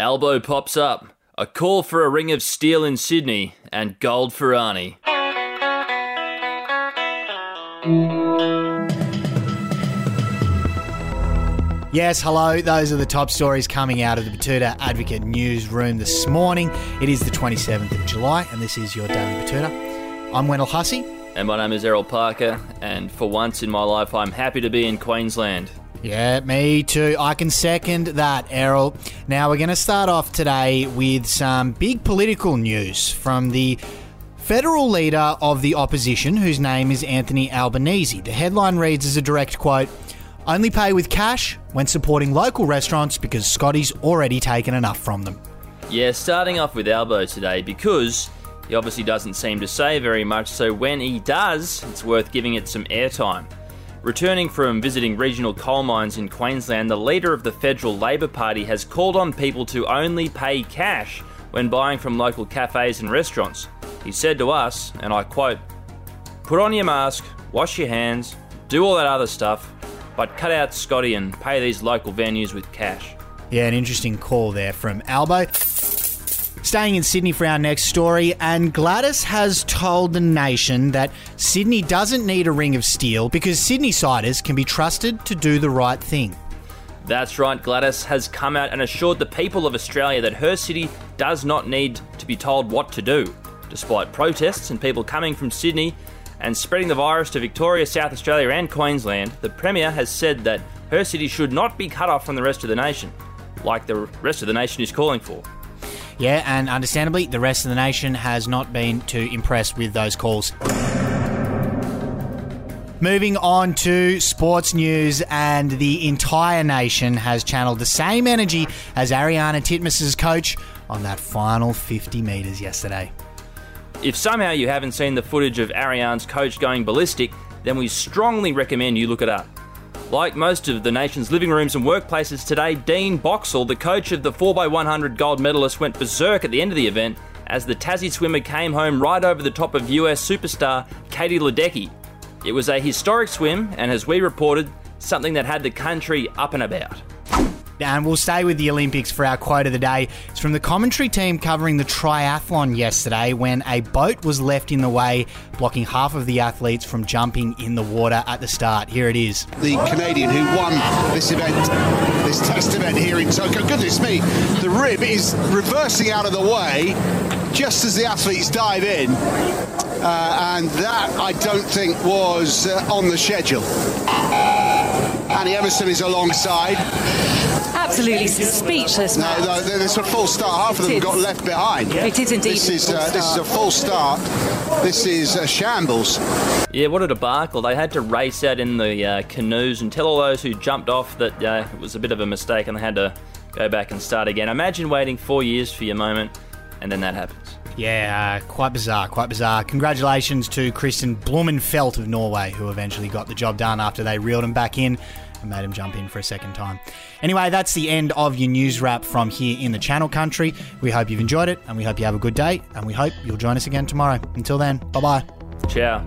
Albo pops up. A call for a ring of steel in Sydney and gold for Arnie. Yes, hello. Those are the top stories coming out of the Betoota Advocate newsroom this morning. It is the 27th of July, and this is your Daily Betoota. I'm Wendell Hussey. And my name is Errol Parker, and for once in my life, I'm happy to be in Queensland. Yeah, me too. I can second that, Errol. Now, we're going to start off today with some big political news from the federal leader of the opposition, whose name is Anthony Albanese. The headline reads as a direct quote Only pay with cash when supporting local restaurants because Scotty's already taken enough from them. Yeah, starting off with Albo today because he obviously doesn't seem to say very much, so when he does, it's worth giving it some airtime. Returning from visiting regional coal mines in Queensland, the leader of the federal Labor Party has called on people to only pay cash when buying from local cafes and restaurants. He said to us, and I quote, Put on your mask, wash your hands, do all that other stuff, but cut out Scotty and pay these local venues with cash. Yeah, an interesting call there from Albo. Staying in Sydney for our next story, and Gladys has told the nation that Sydney doesn't need a ring of steel because Sydney siders can be trusted to do the right thing. That's right, Gladys has come out and assured the people of Australia that her city does not need to be told what to do. Despite protests and people coming from Sydney and spreading the virus to Victoria, South Australia, and Queensland, the Premier has said that her city should not be cut off from the rest of the nation, like the rest of the nation is calling for. Yeah, and understandably, the rest of the nation has not been too impressed with those calls. Moving on to sports news, and the entire nation has channeled the same energy as Ariarne Titmus's coach on that final 50 metres yesterday. If somehow you haven't seen the footage of Ariarne's coach going ballistic, then we strongly recommend you look it up. Like most of the nation's living rooms and workplaces today, Dean Boxall, the coach of the 4x100 gold medalist, went berserk at the end of the event as the Tassie swimmer came home right over the top of US superstar Katie Ledecky. It was a historic swim, and as we reported, something that had the country up and about. And we'll stay with the Olympics for our quote of the day. It's from the commentary team covering the triathlon yesterday when a boat was left in the way, blocking half of the athletes from jumping in the water at the start. Here it is. The Canadian who won this event, this test event here in Tokyo. Goodness me, the rib is reversing out of the way just as the athletes dive in. Uh, and that, I don't think, was uh, on the schedule. Annie Emmerson is alongside. Absolutely speechless. No, Matt. no, there's a full start. Half of them got left behind. It is indeed This is uh, this is a start. full start. This is a shambles. Yeah, what a debacle. They had to race out in the uh, canoes and tell all those who jumped off that uh, it was a bit of a mistake and they had to go back and start again. Imagine waiting four years for your moment and then that happens. Yeah, uh, quite bizarre, quite bizarre. Congratulations to Kristian Blummenfelt of Norway, who eventually got the job done after they reeled him back in and made him jump in for a second time. Anyway, that's the end of your news wrap from here in the Channel Country. We hope you've enjoyed it, and we hope you have a good day, and we hope you'll join us again tomorrow. Until then, bye bye. Ciao.